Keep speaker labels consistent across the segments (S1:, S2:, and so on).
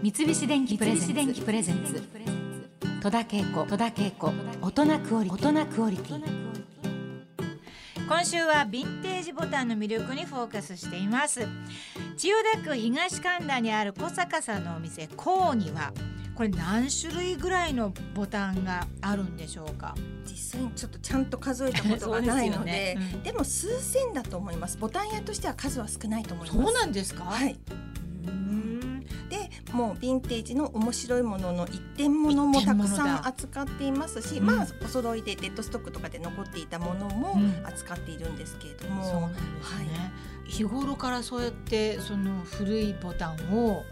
S1: 三菱電機プレゼンツ。戸田恵子。戸田恵子。大人クオリティ。大人クオリティ。
S2: 今週はヴィンテージボタンの魅力にフォーカスしています。千代田区東神田にある小坂さんのお店コーにはこれ何種類ぐらいのボタンがあるんでしょうか？
S3: 実際にちょっとちゃんと数えたことがないので
S2: でね。うん。
S3: でも数千だと思います。ボタン屋としては数は少ないと思います。
S2: そうなんですか？
S3: はいもうヴィンテージの面白いものの一点物もたくさん扱っていますし、
S2: うん。
S3: まあお揃いでデッドストックとかで残っていたものも
S2: うん。
S3: 扱っているんですけれども、
S2: そうなんですね、日頃からそうやってその古いボタンを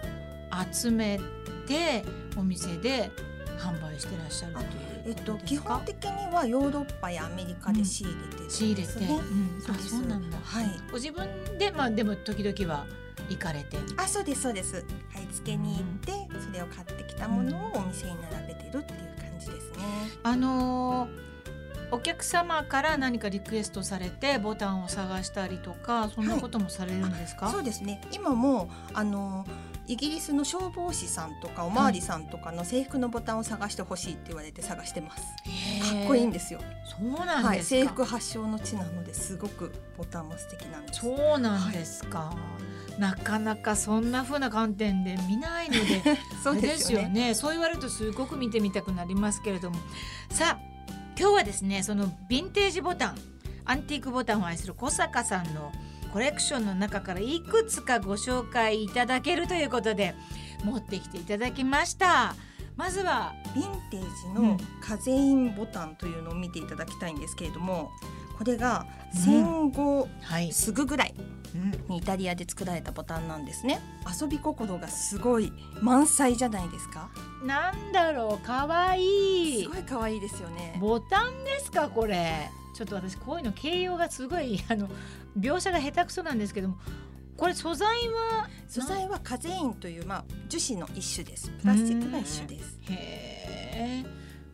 S2: 集めてお店で販売してらっしゃるという
S3: えっと、基本的にはヨーロッパやアメリカで仕入れてるんです、ね。
S2: 仕入れて、うんあ
S3: そうです
S2: そうなんだ。
S3: はい。
S2: ご自分でまあでも時々は行かれて？
S3: あそうですそうです。買い付けに行ってそれを買ってきたものをお店に並べてるっていう感じですね。
S2: あのーお客様から何かリクエストされてボタンを探したりとかそんなこともされるんですか、
S3: そうですね。今もあのイギリスの消防士さんとかおまわりさんとかの制服のボタンを探してほしいって言われて探してます。かっこいいんですよ。
S2: そうなん
S3: はい、
S2: ですか、
S3: 制服発祥の地なのですごくボタンも素敵なんです。
S2: そうなんですか、なかなかそんな風な観点で見ないので
S3: そうですよね。
S2: そう言われるとすごく見てみたくなりますけれども。さあ今日はですねそのヴィンテージボタンアンティークボタンを愛する小坂さんのコレクションの中からいくつかご紹介いただけるということで持ってきていただきました。まずは
S3: ヴィンテージ
S2: うん。
S3: の風インボタンというのを見ていただきたいんですけれどもこれが
S2: うん。
S3: 戦後
S2: はい、
S3: すぐぐらいにイタリアで作られたボタンなんですね。遊び心がすごい満載じゃないですか
S2: なんだろうかわいい。
S3: すごい可愛いですよね。
S2: ボタンですかこれ。ちょっと私こういうの形容がすごい あの描写が下手くそなんですけどもこれ素材は
S3: 素材はカゼインというまあ樹脂の一種です。プラスチックの一種です。
S2: へえ。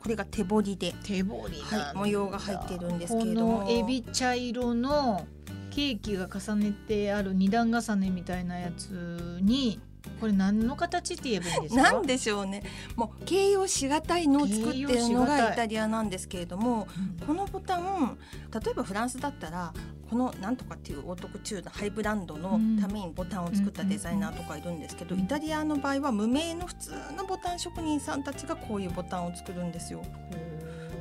S3: これが手彫りで
S2: 手彫り
S3: はい模様が入ってるんですけれども。
S2: このエビ茶色のケーキが重ねてある二段重ねみたいなやつにこれ何の形って言えばいいんですか？
S3: なんでしょうね。もう形容しがたいのを作ってるの
S2: が
S3: イタリアなんですけれども
S2: うん。
S3: このボタン例えばフランスだったらこのなんとかっていうオートクチュールハイブランドのためにボタンを作ったデザイナーとかいるんですけど、
S2: うん。
S3: イタリアの場合は無名の普通のボタン職人さんたちがこういうボタンを作るんですよ。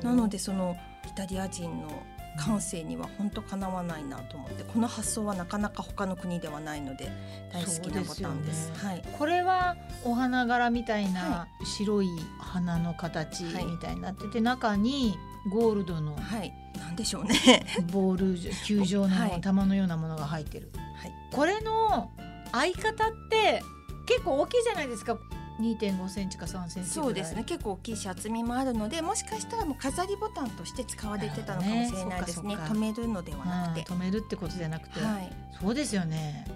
S3: なのでそのイタリア人の感性には本当かなわないなと思ってこの発想はなかなか他の国ではないので大好きなボタンです。
S2: そうです。よ
S3: はい。
S2: これはお花柄みたいな
S3: は
S2: 白い花の形
S3: はい。
S2: みたいになってて、中にゴールドの
S3: はい、なんでしょうね。
S2: ボール球状
S3: はい。
S2: の玉のようなものが入ってる、
S3: はい。
S2: これの相方って結構大きいじゃないですか2.5センチか3センチぐらい。
S3: そうですね。結構大きいし厚みもあるのでもしかしたらもう飾りボタンとして使われてたのかもしれないですね。
S2: ね
S3: 止めるのではなくて。
S2: うん止めるってことじゃなくて、
S3: はい。
S2: そうですよね。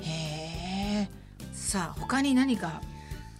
S2: へえさあ他に何か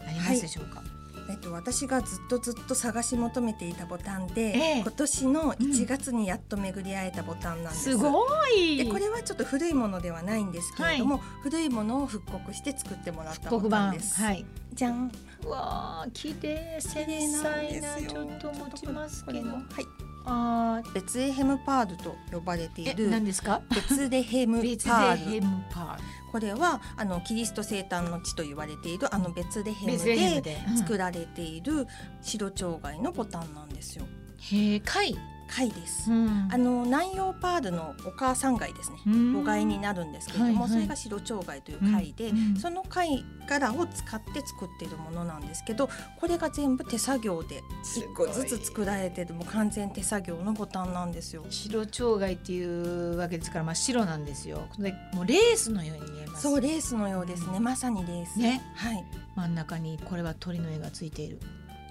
S2: ありますでしょうか、
S3: えっと、私がずっとずっと探し求めていたボタンで、
S2: ええ。
S3: 今年の1月にやっと巡り会えたボタンなんです。
S2: すごい。
S3: でこれはちょっと古いものではないんですけれども、古いものを復刻して作ってもらったボタンです。
S2: はい。
S3: じゃん。
S2: うわあ綺麗。繊細なちょっと持ちますけど。
S3: はい。
S2: あ
S3: ベツレヘムパールと呼ばれている。
S2: 何ですか？
S3: ベツレヘムパール。
S2: ヘムパール
S3: これはあのキリスト生誕の地と言われているあのベツレヘムで作られている白蝶貝のボタンなんですよ。
S2: へえ貝、
S3: 貝です。
S2: ん。
S3: あの南洋パールのお母さん貝ですね。母貝になるんですけれども、
S2: はいはい。
S3: それが白蝶貝という貝で、
S2: うん。うん。
S3: その貝殻を使って作っているものなんですけどこれが全部手作業で一個ずつ作られてるもう完全手作業のボタンなんですよ。
S2: 白鳥貝っていうわけですから真っ白なんですよ。でもうレースのように見えます。
S3: そうレースのようですね。まさにレース。
S2: ね。
S3: はい。
S2: 真ん中にこれは鳥の絵がついている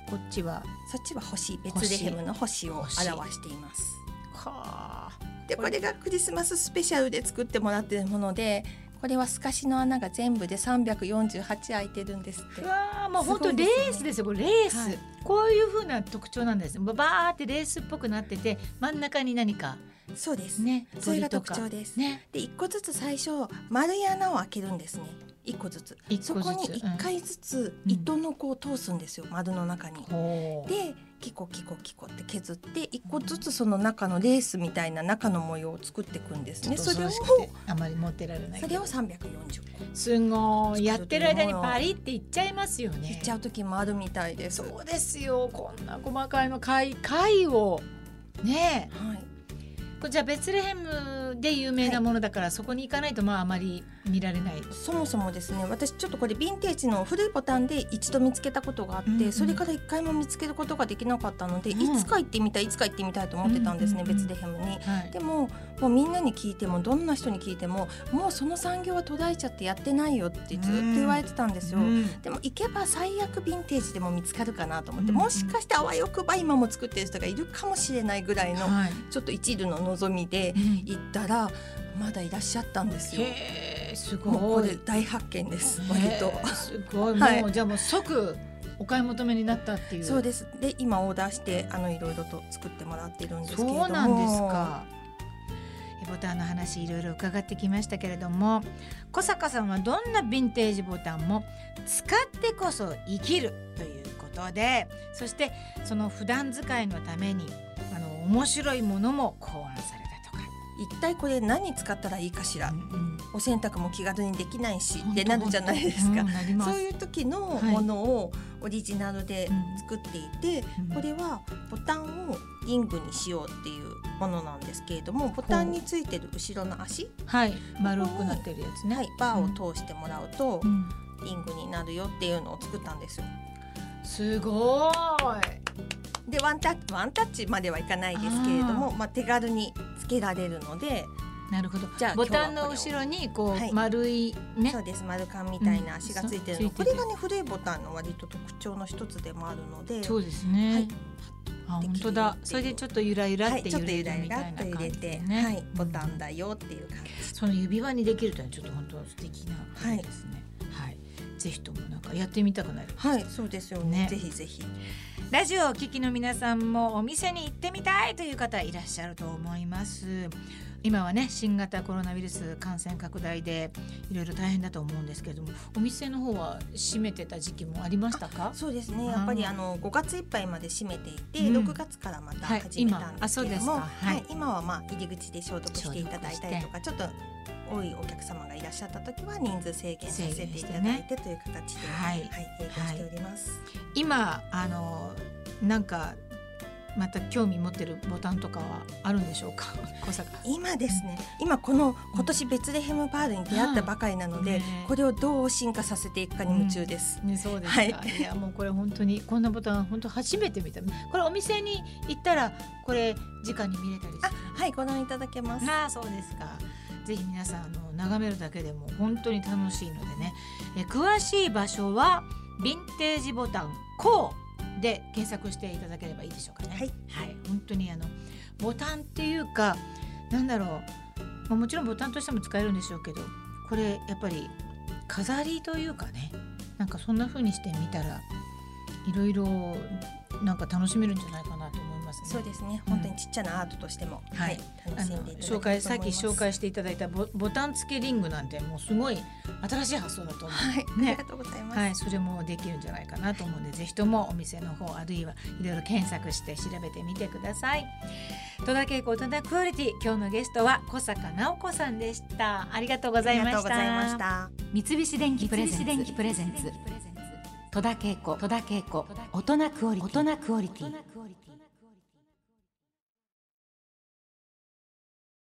S2: こっちは
S3: そっちは星ベツレヘムの星を表しています。
S2: はあ。
S3: でこれがクリスマススペシャルで作ってもらってるものでこれは透かしの穴が全部で348開いてるんですって。
S2: う。わあもう本当レースですよこれ。レース、
S3: はい。
S2: こういう風な特徴なんです。バーってレースっぽくなってて真ん中に何か。
S3: そうです。
S2: ね
S3: それが特徴です、
S2: ね。
S3: で一個ずつ最初丸い穴を開けるんですね一個ずつ。そこに一回ずつ
S2: うん。
S3: 糸のこを通すんですよ、丸の中に。でキコキコキコって削って一個ずつその中のレースみたいな中の模様を作っていくんですね。それを
S2: あまり持ってられない。
S3: それを三百四十個。
S2: すごいやってる間にパリっていっちゃいますよね。
S3: いっちゃう時もあるみたいです。
S2: そうですよ。こんな細かいの。貝貝を。ね。え
S3: はい。
S2: これじゃあベツレヘムで有名なものだから、そこに行かないとまああまり見られない。
S3: そもそもですね私ちょっとこれヴィンテージの古いボタンで一度見つけたことがあって、
S2: うんうん。
S3: それから一回も見つけることができなかったので、
S2: うん。
S3: いつか行ってみたいいつか行ってみたいと思ってたんですね、
S2: うんうんうん。
S3: ベツレヘムに。
S2: はい。
S3: でももうみんなに聞いてもどんな人に聞いてももうその産業は途絶えちゃってやってないよってずっと言われてたんですよ。
S2: うん。
S3: でも行けば最悪ヴィンテージでも見つかるかなと思って、
S2: うんうん。
S3: もしかしてあわよくば今も作ってる人がいるかもしれないぐらいの
S2: はい。
S3: ちょっと一縷の望みで行ったらまだいらっしゃったんですよ。
S2: すごい。
S3: れ大発見です割と。
S2: すごい、
S3: はい。
S2: もうじゃあもう即お買い求めになったっていう。
S3: そうです。で今オーダーしてあのいろいろと作ってもらってるんですけれども。
S2: そうなんですか。えボタンの話いろいろ伺ってきましたけれども小坂さんはどんなヴィンテージボタンも使ってこそ生きるということでそしてその普段使いのために面白いものも考案されたとか。
S3: 一体これ何使ったらいいかしら、
S2: うん
S3: お洗濯も気軽にできないし
S2: うん
S3: ってなるじゃないですか、
S2: うん
S3: そういう時の
S2: はい。
S3: ものをオリジナルで作っていて、
S2: うん。
S3: これはボタンをリングにしようっていうものなんですけれどもボタンについてる後ろの足、
S2: はい。丸くなってるやつね。
S3: はい、バーを通してもらうと
S2: うん。
S3: リングになるよっていうのを作ったんですよ。
S2: すごい。
S3: でワンタッチワンタッチまではいかないですけれどもまあ、手軽につけられるので
S2: なるほど。
S3: じゃあ
S2: ボタンの後ろにこう、
S3: はい
S2: 丸いね
S3: そうです丸カンみたいな足がついてるの、
S2: うん
S3: これがね古いボタンの割と特徴の一つでもあるので
S2: そうですね。
S3: はい
S2: あ本当だ。それでちょっとゆらゆらって揺れる
S3: ゆらゆら
S2: みたいな感
S3: っと入れて、
S2: じでね。
S3: はい、ボタンだよっていう感じ。
S2: その指輪にできるというのはちょっと本当素敵な感じですね。はい。ぜひともなんかやってみたくなる。
S3: はい、そうですよね。
S2: ね
S3: ぜひぜひ。
S2: ラジオをお聞きの皆さんもお店に行ってみたいという方いらっしゃると思います。今はね新型コロナウイルス感染拡大でいろいろ大変だと思うんですけれどもお店の方は閉めてた時期もありましたか？
S3: そうですね。やっぱりあの5月いっぱいまで閉めていて、
S2: うん。
S3: 6月からまた
S2: はい
S3: 始めたんですけれども、
S2: はい、
S3: 今はまあ入り口で消毒していただいたりとか、ちょっと多いお客様がいらっしゃった時は人数制限させていただいてという形で、
S2: はい。
S3: はい、営業しております。
S2: 今あのなんかまた興味持ってるボタンとかはあるんでしょうか？小坂
S3: 今ですね、今この今年ベツレヘムパールに出会ったばかりなので、
S2: ね。
S3: これをどう進化させていくかに夢中です。
S2: ね、そうですか、
S3: はい。
S2: い、やもうこれ本当にこんなボタン本当初めて見た。これお店に行ったらこれ直に見れたりす
S3: あ
S2: る、
S3: はい、ご覧いただけます。
S2: ああそうですかぜひ皆さんあの眺めるだけでも本当に楽しいのでね。え詳しい場所はヴィンテージボタン「こう」で検索していただければいいでしょうかね。
S3: はい、
S2: 本当にあのボタンっていうかなんだろう、まあ、もちろんボタンとしても使えるんでしょうけどこれやっぱり飾りというかねなんかそんな風にしてみたらいろいろなんか楽しめるんじゃないかなとますね。
S3: そうですね。
S2: うん
S3: 本当にちっちゃなアートとしても、
S2: はい。
S3: はい、楽しんでいただ
S2: 紹介さっき紹介していただいたボボタン付けリングなんてもうすごい新しい発想だと思う。
S3: はい、
S2: ね。
S3: ありがとうございます。
S2: はい、それもできるんじゃないかなと思うのでぜひともお店の方あるいはいろいろ検索して調べてみてください。戸田恵子戸田クオリティ今日のゲストは小坂直子さんでした。ありがとうございました。
S3: ありがとうございました。
S1: 三菱電機プレゼンツ。三菱電機プレゼンツ。戸田恵子戸田恵子大人クオリティ。大人クオリティ